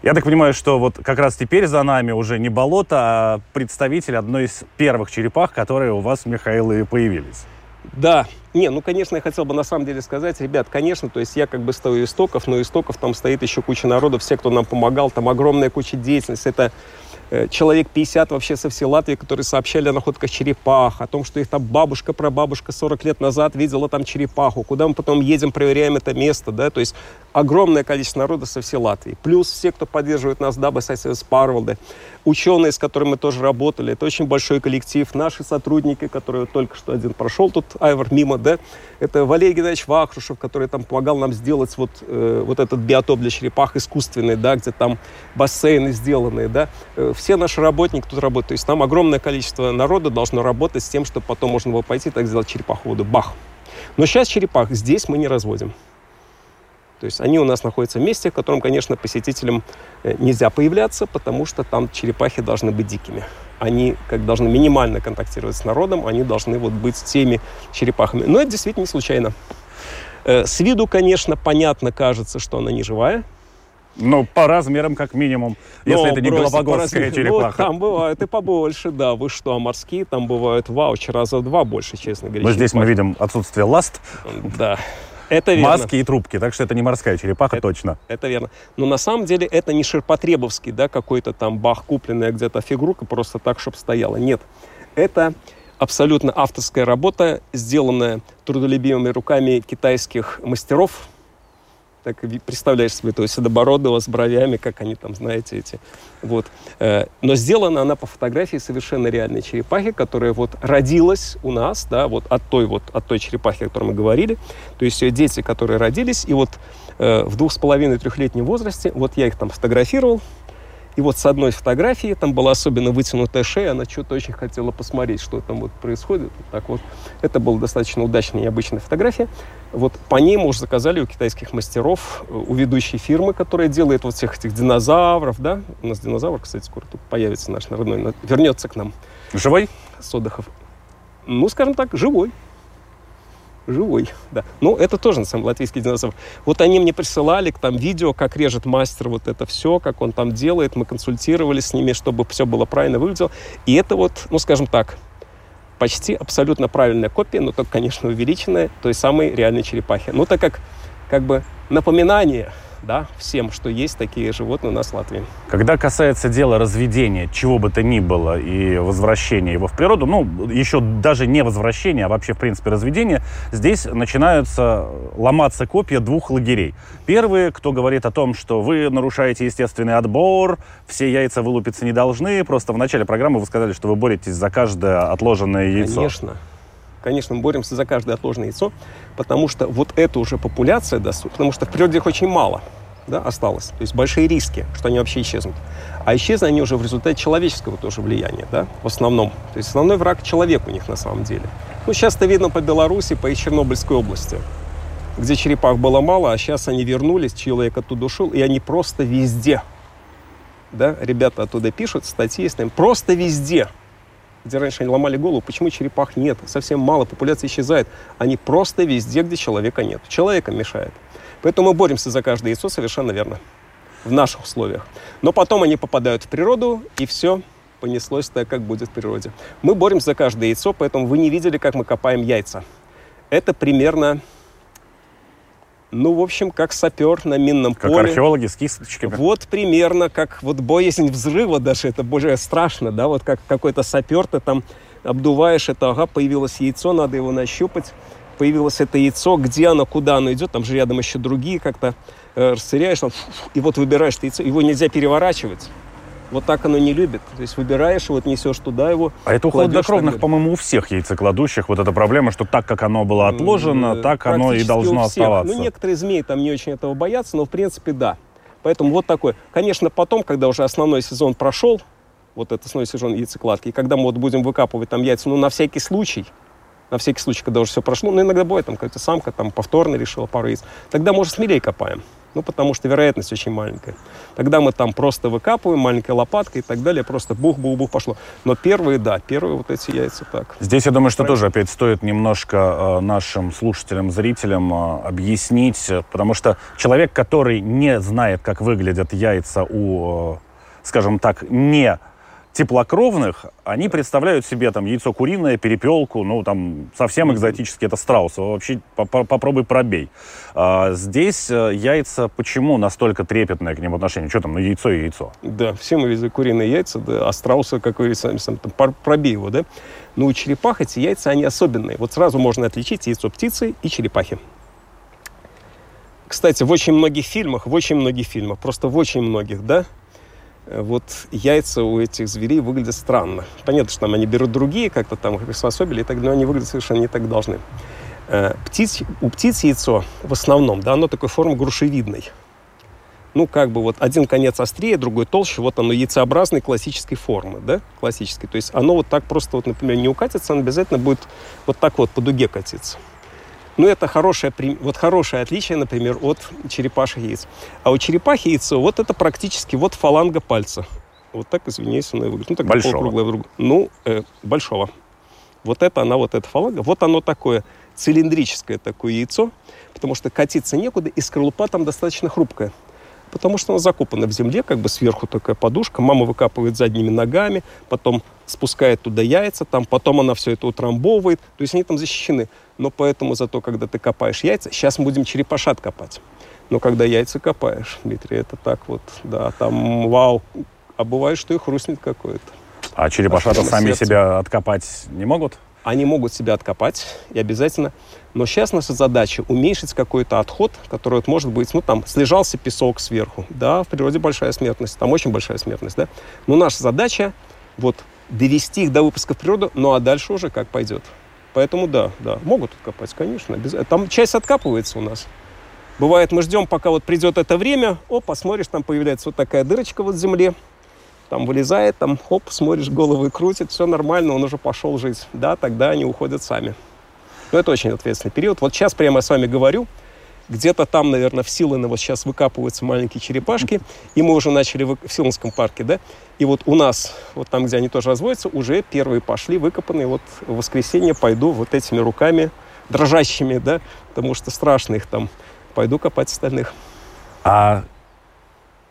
Я так понимаю, что вот как раз теперь за нами уже не болото, а представитель одной из первых черепах, которые у вас, Михаил, и появились. Да, не, ну, конечно, я хотел бы на самом деле сказать, ребят, конечно, то есть я как бы стою истоков, но истоков там стоит еще куча народу, все, кто нам помогал, там огромная куча деятельности, это человек 50 вообще со всей Латвии, которые сообщали о находках черепах, о том, что их там бабушка, прабабушка 40 лет назад видела там черепаху, куда мы потом едем, проверяем это место, да, то есть огромное количество народа со всей Латвии. Плюс все, кто поддерживает нас, дабы с Парвалды, ученые, с которыми мы тоже работали, это очень большой коллектив, наши сотрудники, которые только что один прошел тут, Айвар мимо, да, это Валерий Геннадьевич Вахрушев, который там помогал нам сделать вот, э, вот этот биотоп для черепах искусственный, да, где там бассейны сделанные, да, э, все наши работники тут работают. То есть там огромное количество народа должно работать с тем, чтобы потом можно было пойти так сделать черепаховоду. Бах! Но сейчас черепах здесь мы не разводим. То есть они у нас находятся в месте, в котором, конечно, посетителям э, нельзя появляться, потому что там черепахи должны быть дикими. Они как должны минимально контактировать с народом, они должны вот быть теми черепахами. Но это действительно не случайно. Э, с виду, конечно, понятно кажется, что она не живая, ну, по размерам, как минимум, Но если это не голобогорская черепаха. Ну, там бывают и побольше, да. Вы что, морские, там бывают вауч раза в два больше, честно говоря. Но здесь мы видим отсутствие ласт. Да. Это верно. Маски и трубки, так что это не морская черепаха это, точно. Это верно. Но на самом деле это не ширпотребовский, да, какой-то там бах, купленная где-то фигурка, просто так, чтобы стояла. Нет. Это абсолютно авторская работа, сделанная трудолюбивыми руками китайских мастеров, так представляешь себе этого седобородого с бровями, как они там, знаете, эти. Вот. Э, но сделана она по фотографии совершенно реальной черепахи, которая вот родилась у нас, да, вот от той вот, от той черепахи, о которой мы говорили. То есть ее дети, которые родились, и вот э, в двух с половиной трехлетнем возрасте, вот я их там фотографировал, и вот с одной фотографии, там была особенно вытянутая шея, она что-то очень хотела посмотреть, что там вот происходит. Так вот, это была достаточно удачная и необычная фотография. Вот по ней мы уже заказали у китайских мастеров, у ведущей фирмы, которая делает вот всех этих динозавров, да. У нас динозавр, кстати, скоро тут появится наш родной, вернется к нам. Живой? С отдыхов. Ну, скажем так, живой живой, да. Ну, это тоже, на самом деле, латвийский динозавр. Вот они мне присылали там видео, как режет мастер вот это все, как он там делает. Мы консультировали с ними, чтобы все было правильно выглядело. И это вот, ну, скажем так, почти абсолютно правильная копия, но только, конечно, увеличенная той самой реальной черепахи. Ну, так как, как бы напоминание да, всем, что есть такие животные у нас в Латвии. Когда касается дела разведения чего бы то ни было и возвращения его в природу, ну, еще даже не возвращения, а вообще, в принципе, разведения, здесь начинаются ломаться копья двух лагерей. Первые, кто говорит о том, что вы нарушаете естественный отбор, все яйца вылупиться не должны, просто в начале программы вы сказали, что вы боретесь за каждое отложенное яйцо. Конечно. Конечно, мы боремся за каждое отложенное яйцо, потому что вот эта уже популяция, да, потому что в природе их очень мало да, осталось. То есть большие риски, что они вообще исчезнут. А исчезли они уже в результате человеческого тоже влияния, да, в основном. То есть основной враг человек у них на самом деле. Ну, сейчас это видно по Беларуси, по Чернобыльской области, где черепах было мало, а сейчас они вернулись, человек оттуда ушел, и они просто везде. Да, ребята оттуда пишут, статьи есть, просто везде где раньше они ломали голову, почему черепах нет, совсем мало, популяция исчезает. Они просто везде, где человека нет. Человека мешает. Поэтому мы боремся за каждое яйцо, совершенно верно, в наших условиях. Но потом они попадают в природу, и все понеслось так, как будет в природе. Мы боремся за каждое яйцо, поэтому вы не видели, как мы копаем яйца. Это примерно ну, в общем, как сапер на минном как поле. Как археологи с кисточками. Вот примерно как вот боязнь взрыва даже, это боже страшно, да, вот как какой-то сапер, ты там обдуваешь это, ага, появилось яйцо, надо его нащупать, появилось это яйцо, где оно, куда оно идет, там же рядом еще другие как-то э, расцеряешь, там, и вот выбираешь это яйцо, его нельзя переворачивать вот так оно не любит. То есть выбираешь, вот несешь туда его. А это у хладнокровных, по-моему, у всех яйцекладущих вот эта проблема, что так, как оно было отложено, mm, так оно и должно оставаться. Ну, некоторые змеи там не очень этого боятся, но в принципе да. Поэтому вот такой. Конечно, потом, когда уже основной сезон прошел, вот этот основной сезон яйцекладки, и когда мы вот будем выкапывать там яйца, ну, на всякий случай, на всякий случай, когда уже все прошло, ну, иногда бывает, там какая-то самка там повторно решила пару яиц, тогда, может, смелее копаем. Ну, потому что вероятность очень маленькая. Тогда мы там просто выкапываем маленькой лопаткой и так далее, просто бух-бух-бух пошло. Но первые, да, первые вот эти яйца так. Здесь, я думаю, что Правильно. тоже опять стоит немножко э, нашим слушателям, зрителям э, объяснить, потому что человек, который не знает, как выглядят яйца у, э, скажем так, не теплокровных, они представляют себе там яйцо куриное, перепелку, ну там совсем экзотически это страусово, вообще попробуй пробей. А, здесь э, яйца почему настолько трепетное к ним отношение? Что там, ну яйцо и яйцо? Да, все мы видели куриные яйца, да, а страуса, как говорится, сам, там, пробей его, да. Но у черепах эти яйца, они особенные. Вот сразу можно отличить яйцо птицы и черепахи. Кстати, в очень многих фильмах, в очень многих фильмах, просто в очень многих, да, вот яйца у этих зверей выглядят странно. Понятно, что там они берут другие, как-то там их приспособили, и так, но они выглядят совершенно не так должны. Э, птиц, у птиц яйцо в основном, да, оно такой формы грушевидной. Ну, как бы вот один конец острее, другой толще, вот оно яйцеобразной классической формы, да, классической. То есть оно вот так просто, вот, например, не укатится, оно обязательно будет вот так вот по дуге катиться. Ну, это хорошее, вот хорошее отличие, например, от черепашьих яиц. А у черепахи яйцо, вот это практически вот фаланга пальца. Вот так, извиняюсь, она выглядит. Ну, так большого. полукруглая вдруг. Ну, э, большого. Вот это она, вот эта фаланга. Вот оно такое цилиндрическое такое яйцо, потому что катиться некуда, и скорлупа там достаточно хрупкая потому что она закопана в земле, как бы сверху такая подушка. Мама выкапывает задними ногами, потом спускает туда яйца, там потом она все это утрамбовывает. То есть они там защищены. Но поэтому зато, когда ты копаешь яйца, сейчас мы будем черепашат копать. Но когда яйца копаешь, Дмитрий, это так вот, да, там вау. А бывает, что и хрустнет какое-то. А черепашата сами сердце. себя откопать не могут? Они могут себя откопать и обязательно. Но сейчас наша задача уменьшить какой-то отход, который вот может быть, ну там слежался песок сверху. Да, в природе большая смертность, там очень большая смертность, да. Но наша задача вот довести их до выпуска в природу, ну а дальше уже как пойдет. Поэтому да, да, могут откопать, конечно. Там часть откапывается у нас. Бывает, мы ждем, пока вот придет это время, о, посмотришь, там появляется вот такая дырочка вот в земле, там вылезает, там, хоп, смотришь, головы крутит, все нормально, он уже пошел жить. Да, тогда они уходят сами. Но это очень ответственный период. Вот сейчас прямо я с вами говорю, где-то там, наверное, в Силано вот сейчас выкапываются маленькие черепашки, и мы уже начали в, в Силанском парке, да, и вот у нас, вот там, где они тоже разводятся, уже первые пошли выкопанные, вот в воскресенье пойду вот этими руками дрожащими, да, потому что страшно их там, пойду копать остальных. А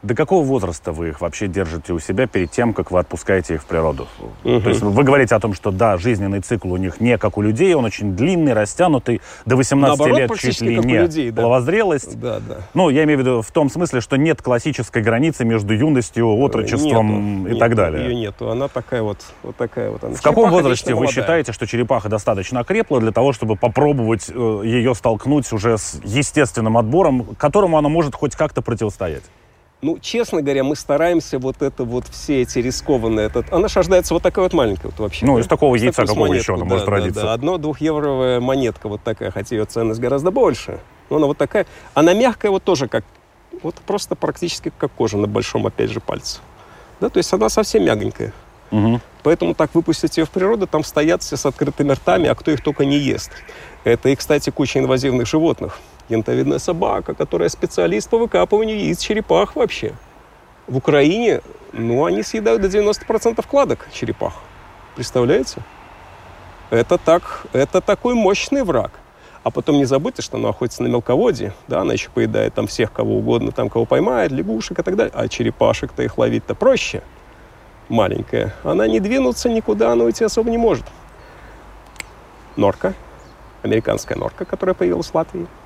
до какого возраста вы их вообще держите у себя перед тем, как вы отпускаете их в природу? Угу. То есть вы говорите о том, что да, жизненный цикл у них не как у людей, он очень длинный, растянутый, до 18 Наоборот, лет чуть ли не людей, да. половозрелость. Да, да. Ну, я имею в виду в том смысле, что нет классической границы между юностью, отрочеством нету, и так далее. Ее нету, она такая вот, вот такая вот. Она. В каком возрасте вы считаете, что черепаха достаточно окрепла для того, чтобы попробовать э, ее столкнуть уже с естественным отбором, которому она может хоть как-то противостоять? Ну, честно говоря, мы стараемся вот это вот все эти рискованные... Этот... Она рождается вот такая вот маленькая вот вообще. Ну, да? из такого из яйца какого еще она да, может да, родиться? Да, одно двухевровая монетка вот такая, хотя ее ценность гораздо больше. Но она вот такая. Она мягкая вот тоже как... Вот просто практически как кожа на большом, опять же, пальце. Да, то есть она совсем мягонькая. Угу. Поэтому так выпустить ее в природу, там стоят все с открытыми ртами, а кто их только не ест. Это и, кстати, куча инвазивных животных янтовидная собака, которая специалист по выкапыванию яиц черепах вообще. В Украине, ну, они съедают до 90% кладок черепах. Представляете? Это так, это такой мощный враг. А потом не забудьте, что она охотится на мелководье, да, она еще поедает там всех, кого угодно, там, кого поймает, лягушек и так далее. А черепашек-то их ловить-то проще. Маленькая. Она не двинуться никуда, она уйти особо не может. Норка, американская норка, которая появилась в Латвии –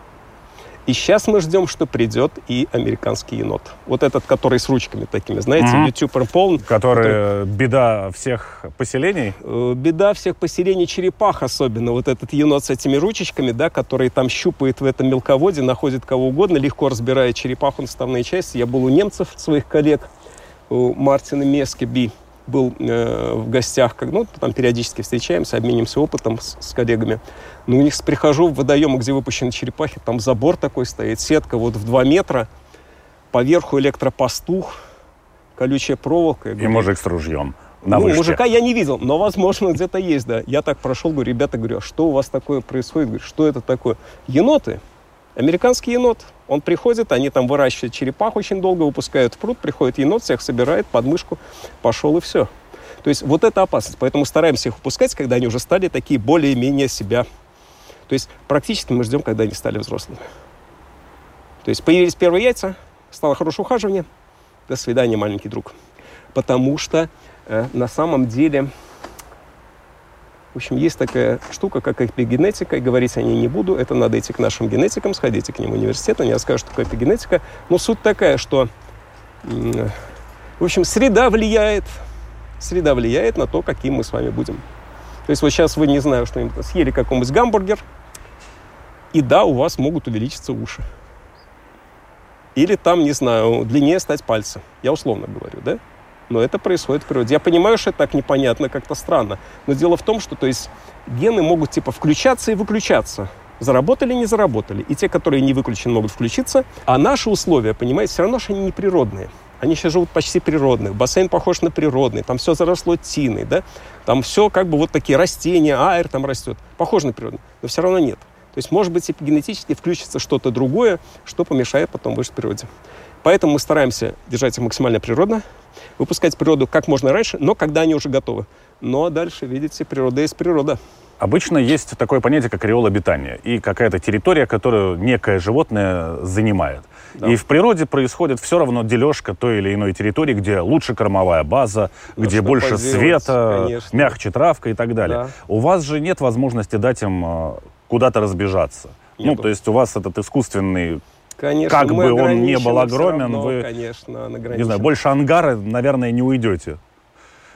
и сейчас мы ждем, что придет и американский енот. Вот этот, который с ручками такими, знаете, mm-hmm. ютубер полн. Который, который беда всех поселений? Э, беда всех поселений черепах особенно. Вот этот енот с этими ручечками, да, который там щупает в этом мелководье, находит кого угодно, легко разбирает черепаху на составные части. Я был у немцев, своих коллег, у Мартина Мескеби был э, в гостях, как, ну, там периодически встречаемся, обменимся опытом с, с коллегами. Но у них прихожу в водоемы, где выпущены черепахи, там забор такой стоит, сетка вот в 2 метра, поверху электропастух, колючая проволока. И мужик с ружьем. На ну, вышке. мужика я не видел, но, возможно, где-то есть, да. Я так прошел, говорю, ребята, говорю, а что у вас такое происходит? Говорю, что это такое? Еноты. Американский енот. Он приходит, они там выращивают черепах очень долго, выпускают в пруд, приходит енот, всех собирает, подмышку, пошел и все. То есть вот это опасность. Поэтому стараемся их выпускать, когда они уже стали такие более-менее себя. То есть практически мы ждем, когда они стали взрослыми. То есть появились первые яйца, стало хорошее ухаживание, до свидания, маленький друг. Потому что э, на самом деле в общем, есть такая штука, как эпигенетика, и говорить о ней не буду. Это надо идти к нашим генетикам, сходите к ним в университет, они расскажут, что такое эпигенетика. Но суть такая, что, в общем, среда влияет, среда влияет на то, каким мы с вами будем. То есть вот сейчас вы, не знаю, что-нибудь съели какой-нибудь гамбургер, и да, у вас могут увеличиться уши. Или там, не знаю, длиннее стать пальцы. Я условно говорю, да? Но это происходит в природе. Я понимаю, что это так непонятно, как-то странно. Но дело в том, что то есть, гены могут типа включаться и выключаться. Заработали, не заработали. И те, которые не выключены, могут включиться. А наши условия, понимаете, все равно, что они не природные. Они сейчас живут почти природные. Бассейн похож на природный. Там все заросло тиной, да? Там все как бы вот такие растения, аэр там растет. Похоже на природный. Но все равно нет. То есть, может быть, генетически включится что-то другое, что помешает потом выжить в природе. Поэтому мы стараемся держать их максимально природно, выпускать природу как можно раньше, но когда они уже готовы. Но дальше, видите, природа есть природа. Обычно есть такое понятие, как ореол обитания, и какая-то территория, которую некое животное занимает. Да. И в природе происходит все равно дележка той или иной территории, где лучше кормовая база, да, где больше света, конечно. мягче травка и так далее. Да. У вас же нет возможности дать им э, куда-то разбежаться. Нету. Ну, то есть у вас этот искусственный Конечно, как бы он не был огромен, равно, вы, конечно, не знаю, больше ангара, наверное, не уйдете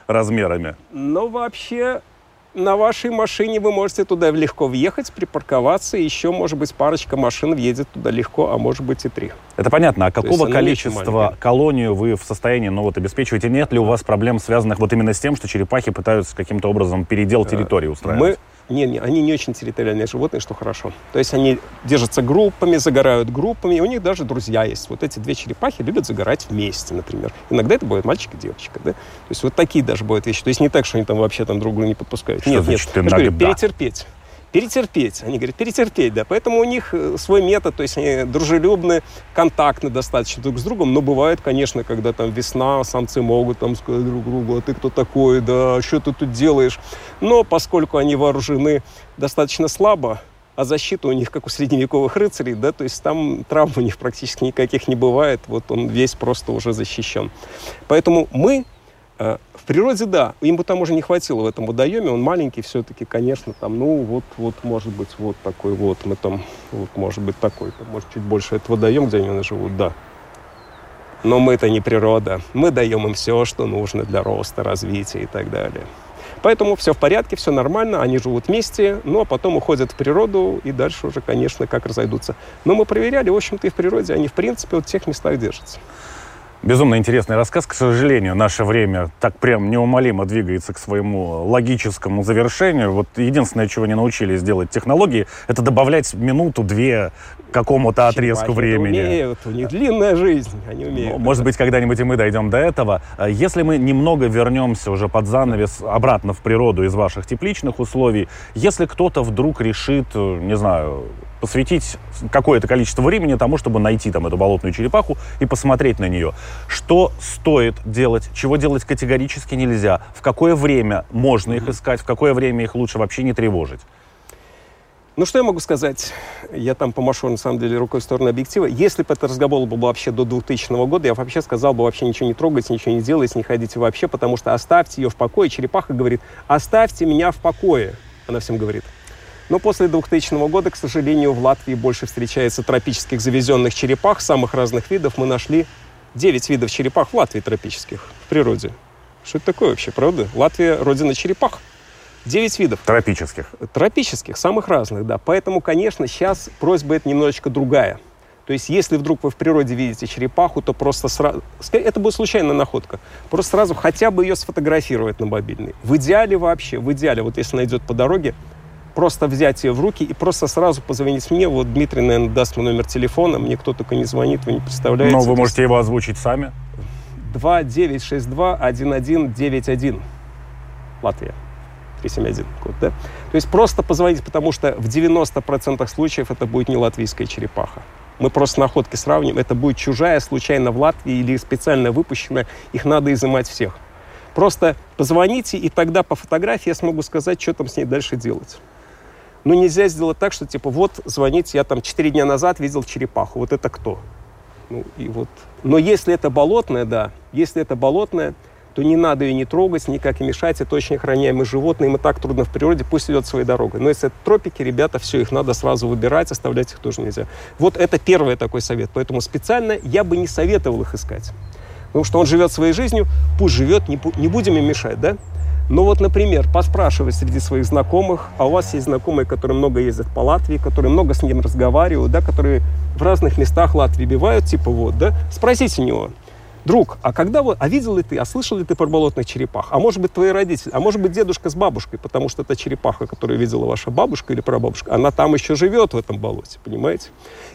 размерами. Но вообще на вашей машине вы можете туда легко въехать, припарковаться, и еще, может быть, парочка машин въедет туда легко, а может быть и три. Это понятно. А какого количества колонию вы в состоянии ну, вот, обеспечивать? И нет ли у вас проблем, связанных вот именно с тем, что черепахи пытаются каким-то образом передел э, территории устраивать? Мы не, не, они не очень территориальные животные, что хорошо. То есть они держатся группами, загорают группами, и у них даже друзья есть. Вот эти две черепахи любят загорать вместе, например. Иногда это бывает мальчик и девочка, да? То есть вот такие даже бывают вещи. То есть не так, что они там вообще там друг друга не подпускают. Что нет, значит, нет. Иногда? Говорю, перетерпеть перетерпеть. Они говорят, перетерпеть, да. Поэтому у них э, свой метод, то есть они дружелюбны, контактны достаточно друг с другом, но бывает, конечно, когда там весна, самцы могут там сказать друг другу, а ты кто такой, да, что ты тут делаешь. Но поскольку они вооружены достаточно слабо, а защита у них, как у средневековых рыцарей, да, то есть там травм у них практически никаких не бывает, вот он весь просто уже защищен. Поэтому мы э, природе, да, им бы там уже не хватило в этом водоеме, он маленький все-таки, конечно, там, ну, вот, вот, может быть, вот такой вот, мы там, вот, может быть, такой, там, может, чуть больше, это водоем, где они живут, да. Но мы это не природа, мы даем им все, что нужно для роста, развития и так далее. Поэтому все в порядке, все нормально, они живут вместе, ну а потом уходят в природу и дальше уже, конечно, как разойдутся. Но мы проверяли, в общем-то, и в природе они, в принципе, вот в тех местах держатся. Безумно интересный рассказ. К сожалению, наше время так прям неумолимо двигается к своему логическому завершению. Вот единственное, чего не научились делать технологии, это добавлять минуту-две какому-то отрезку времени. умеют, у них длинная жизнь, они умеют. Ну, может быть, когда-нибудь и мы дойдем до этого. Если мы немного вернемся уже под занавес обратно в природу из ваших тепличных условий, если кто-то вдруг решит, не знаю, посвятить какое-то количество времени тому, чтобы найти там эту болотную черепаху и посмотреть на нее. Что стоит делать, чего делать категорически нельзя, в какое время можно их искать, в какое время их лучше вообще не тревожить. Ну, что я могу сказать? Я там помашу, на самом деле, рукой в сторону объектива. Если бы этот разговор был вообще до 2000 года, я вообще сказал бы вообще ничего не трогать, ничего не делать, не ходите вообще, потому что оставьте ее в покое. Черепаха говорит, оставьте меня в покое. Она всем говорит. Но после 2000 года, к сожалению, в Латвии больше встречается тропических завезенных черепах самых разных видов. Мы нашли 9 видов черепах в Латвии тропических, в природе. Что это такое вообще, правда? Латвия – родина черепах. 9 видов. Тропических. Тропических, самых разных, да. Поэтому, конечно, сейчас просьба это немножечко другая. То есть, если вдруг вы в природе видите черепаху, то просто сразу... Это будет случайная находка. Просто сразу хотя бы ее сфотографировать на мобильный. В идеале вообще, в идеале, вот если найдет по дороге, просто взять ее в руки и просто сразу позвонить мне. Вот Дмитрий, наверное, даст мой номер телефона. Мне кто только не звонит, вы не представляете. Но вы можете его озвучить сами. 2962-1191. Латвия. 371 код, да? То есть просто позвонить, потому что в 90% случаев это будет не латвийская черепаха. Мы просто находки сравним. Это будет чужая, случайно в Латвии или специально выпущенная. Их надо изымать всех. Просто позвоните, и тогда по фотографии я смогу сказать, что там с ней дальше делать. Но ну, нельзя сделать так, что типа вот звоните, я там 4 дня назад видел черепаху, вот это кто? Ну и вот. Но если это болотное, да, если это болотное, то не надо ее не трогать, никак не мешать. Это очень охраняемые животные, им и так трудно в природе, пусть идет своей дорогой. Но если это тропики, ребята, все, их надо сразу выбирать, оставлять их тоже нельзя. Вот это первый такой совет. Поэтому специально я бы не советовал их искать. Потому что он живет своей жизнью, пусть живет, не, не будем им мешать, да? Но вот, например, поспрашивать среди своих знакомых, а у вас есть знакомые, которые много ездят по Латвии, которые много с ним разговаривают, да, которые в разных местах Латвии бивают, типа вот, да, спросите у него, друг, а когда вот, а видел ли ты, а слышал ли ты про болотных черепах? А может быть, твои родители, а может быть, дедушка с бабушкой, потому что эта черепаха, которую видела ваша бабушка или прабабушка, она там еще живет в этом болоте, понимаете?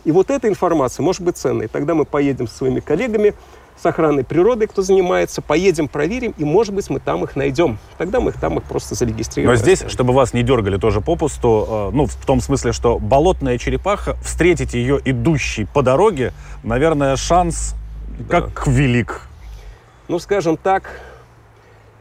И вот эта информация может быть ценной. Тогда мы поедем со своими коллегами, с охраной природы, кто занимается, поедем, проверим, и, может быть, мы там их найдем. Тогда мы их там их просто зарегистрируем. Но здесь, чтобы вас не дергали тоже попусту, э, ну, в том смысле, что болотная черепаха, встретить ее идущей по дороге, наверное, шанс да. как велик. Ну, скажем так,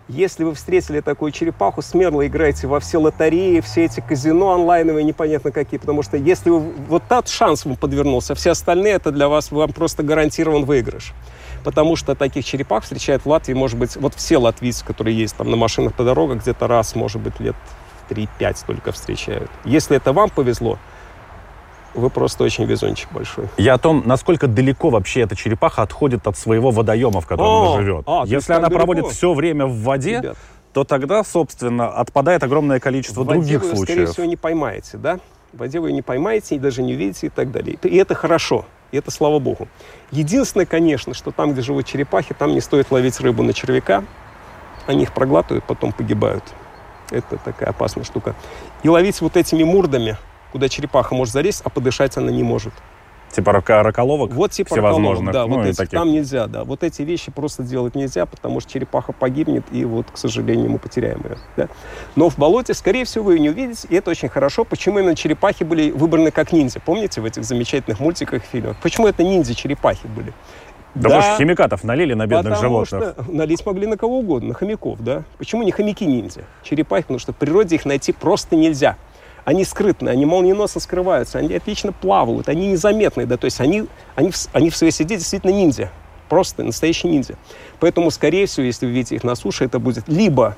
если вы встретили такую черепаху, смело играйте во все лотереи, все эти казино онлайновые, непонятно какие, потому что если вы, вот тот шанс вам подвернулся, все остальные, это для вас, вам просто гарантирован выигрыш потому что таких черепах встречают в Латвии, может быть, вот все латвийцы, которые есть там на машинах по дорогам, где-то раз, может быть, лет 3-5 только встречают. Если это вам повезло, вы просто очень везунчик большой. Я о том, насколько далеко вообще эта черепаха отходит от своего водоема, в котором а, она живет. А, Если она проводит все время в воде, Ребят. то тогда, собственно, отпадает огромное количество в воде других вы, случаев. скорее всего, не поймаете, да? В воде вы не поймаете, и даже не увидите и так далее. И это хорошо, и это слава богу. Единственное, конечно, что там, где живут черепахи, там не стоит ловить рыбу на червяка. Они их проглатывают, потом погибают. Это такая опасная штука. И ловить вот этими мурдами, куда черепаха может залезть, а подышать она не может. Типа раколовок Вот типа раколовок, да, ну, вот эти, таких. там нельзя, да. Вот эти вещи просто делать нельзя, потому что черепаха погибнет, и вот, к сожалению, мы потеряем ее. Да. Но в болоте, скорее всего, вы ее не увидите, и это очень хорошо. Почему именно черепахи были выбраны как ниндзя? Помните в этих замечательных мультиках и фильмах? Почему это ниндзя-черепахи были? Да, потому что химикатов налили на бедных потому животных. что налить могли на кого угодно, на хомяков, да. Почему не хомяки-ниндзя? Черепахи, потому что в природе их найти просто нельзя. Они скрытные, они молниеносно скрываются, они отлично плавают, они незаметные, да, то есть они, они, в, они в своей среде действительно ниндзя, просто настоящий ниндзя. Поэтому, скорее всего, если вы видите их на суше, это будет либо,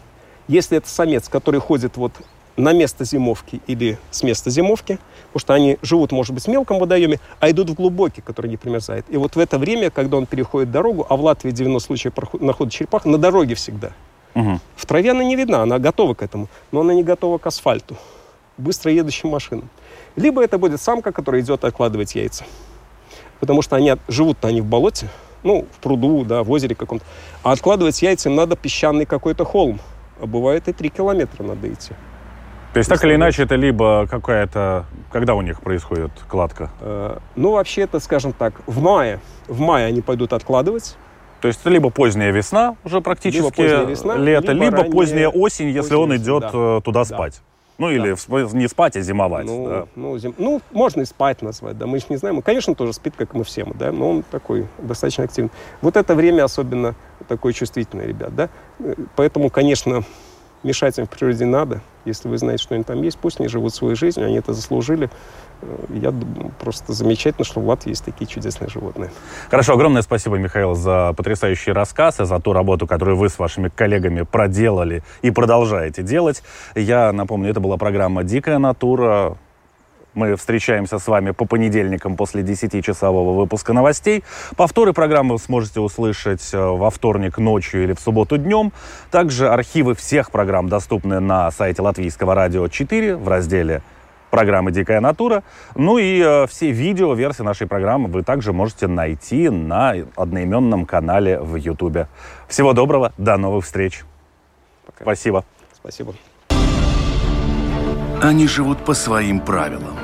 если это самец, который ходит вот на место зимовки или с места зимовки, потому что они живут, может быть, в мелком водоеме, а идут в глубокий, который не примерзает. И вот в это время, когда он переходит дорогу, а в Латвии 90 случаев находит черепах, на дороге всегда. Мгм. В траве она не видна, она готова к этому, но она не готова к асфальту, быстро едущим машинам. Либо это будет самка, которая идет откладывать яйца. Потому что они живут-то они в болоте, ну, в пруду, да, в озере каком-то. А откладывать яйца им надо песчаный какой-то холм. А бывает и три километра надо идти. То есть, так или иначе, это либо какая-то... Когда у них происходит кладка? Э, Ну, вообще это, скажем так, в мае. В мае они пойдут откладывать. То есть, это либо поздняя весна, уже практически Либо поздняя весна, лето, либо либо, ранняя поздняя осень, если поздняя он идет да. э, туда Да. спать. Ну, или смысле, не спать, а зимовать. Ну, да. ну, зим- ну, можно и спать назвать, да, мы же не знаем. Он, конечно, тоже спит, как мы все, мы, да, но он такой достаточно активный. Вот это время особенно такое чувствительное, ребят, да. Э, Поэтому, конечно, мешать им в природе надо. Если вы знаете, что они там есть, пусть они живут своей жизнью, они это заслужили. Э, Я думаю, просто замечательно, что в Латвии есть такие чудесные животные. Хорошо, огромное спасибо, Михаил, за потрясающий рассказ и за ту работу, которую вы с вашими коллегами проделали и продолжаете делать. Я напомню, это была программа «Дикая натура». Мы встречаемся с вами по понедельникам после 10-часового выпуска новостей. Повторы программы вы сможете услышать э, во вторник ночью или в субботу днем. Также архивы всех программ доступны на сайте Латвийского радио 4 в разделе программы «Дикая натура». Ну и э, все видео версии нашей программы вы также можете найти на одноименном канале в Ютубе. Всего доброго, до новых встреч. Пока. Спасибо. Спасибо. Они живут по своим правилам.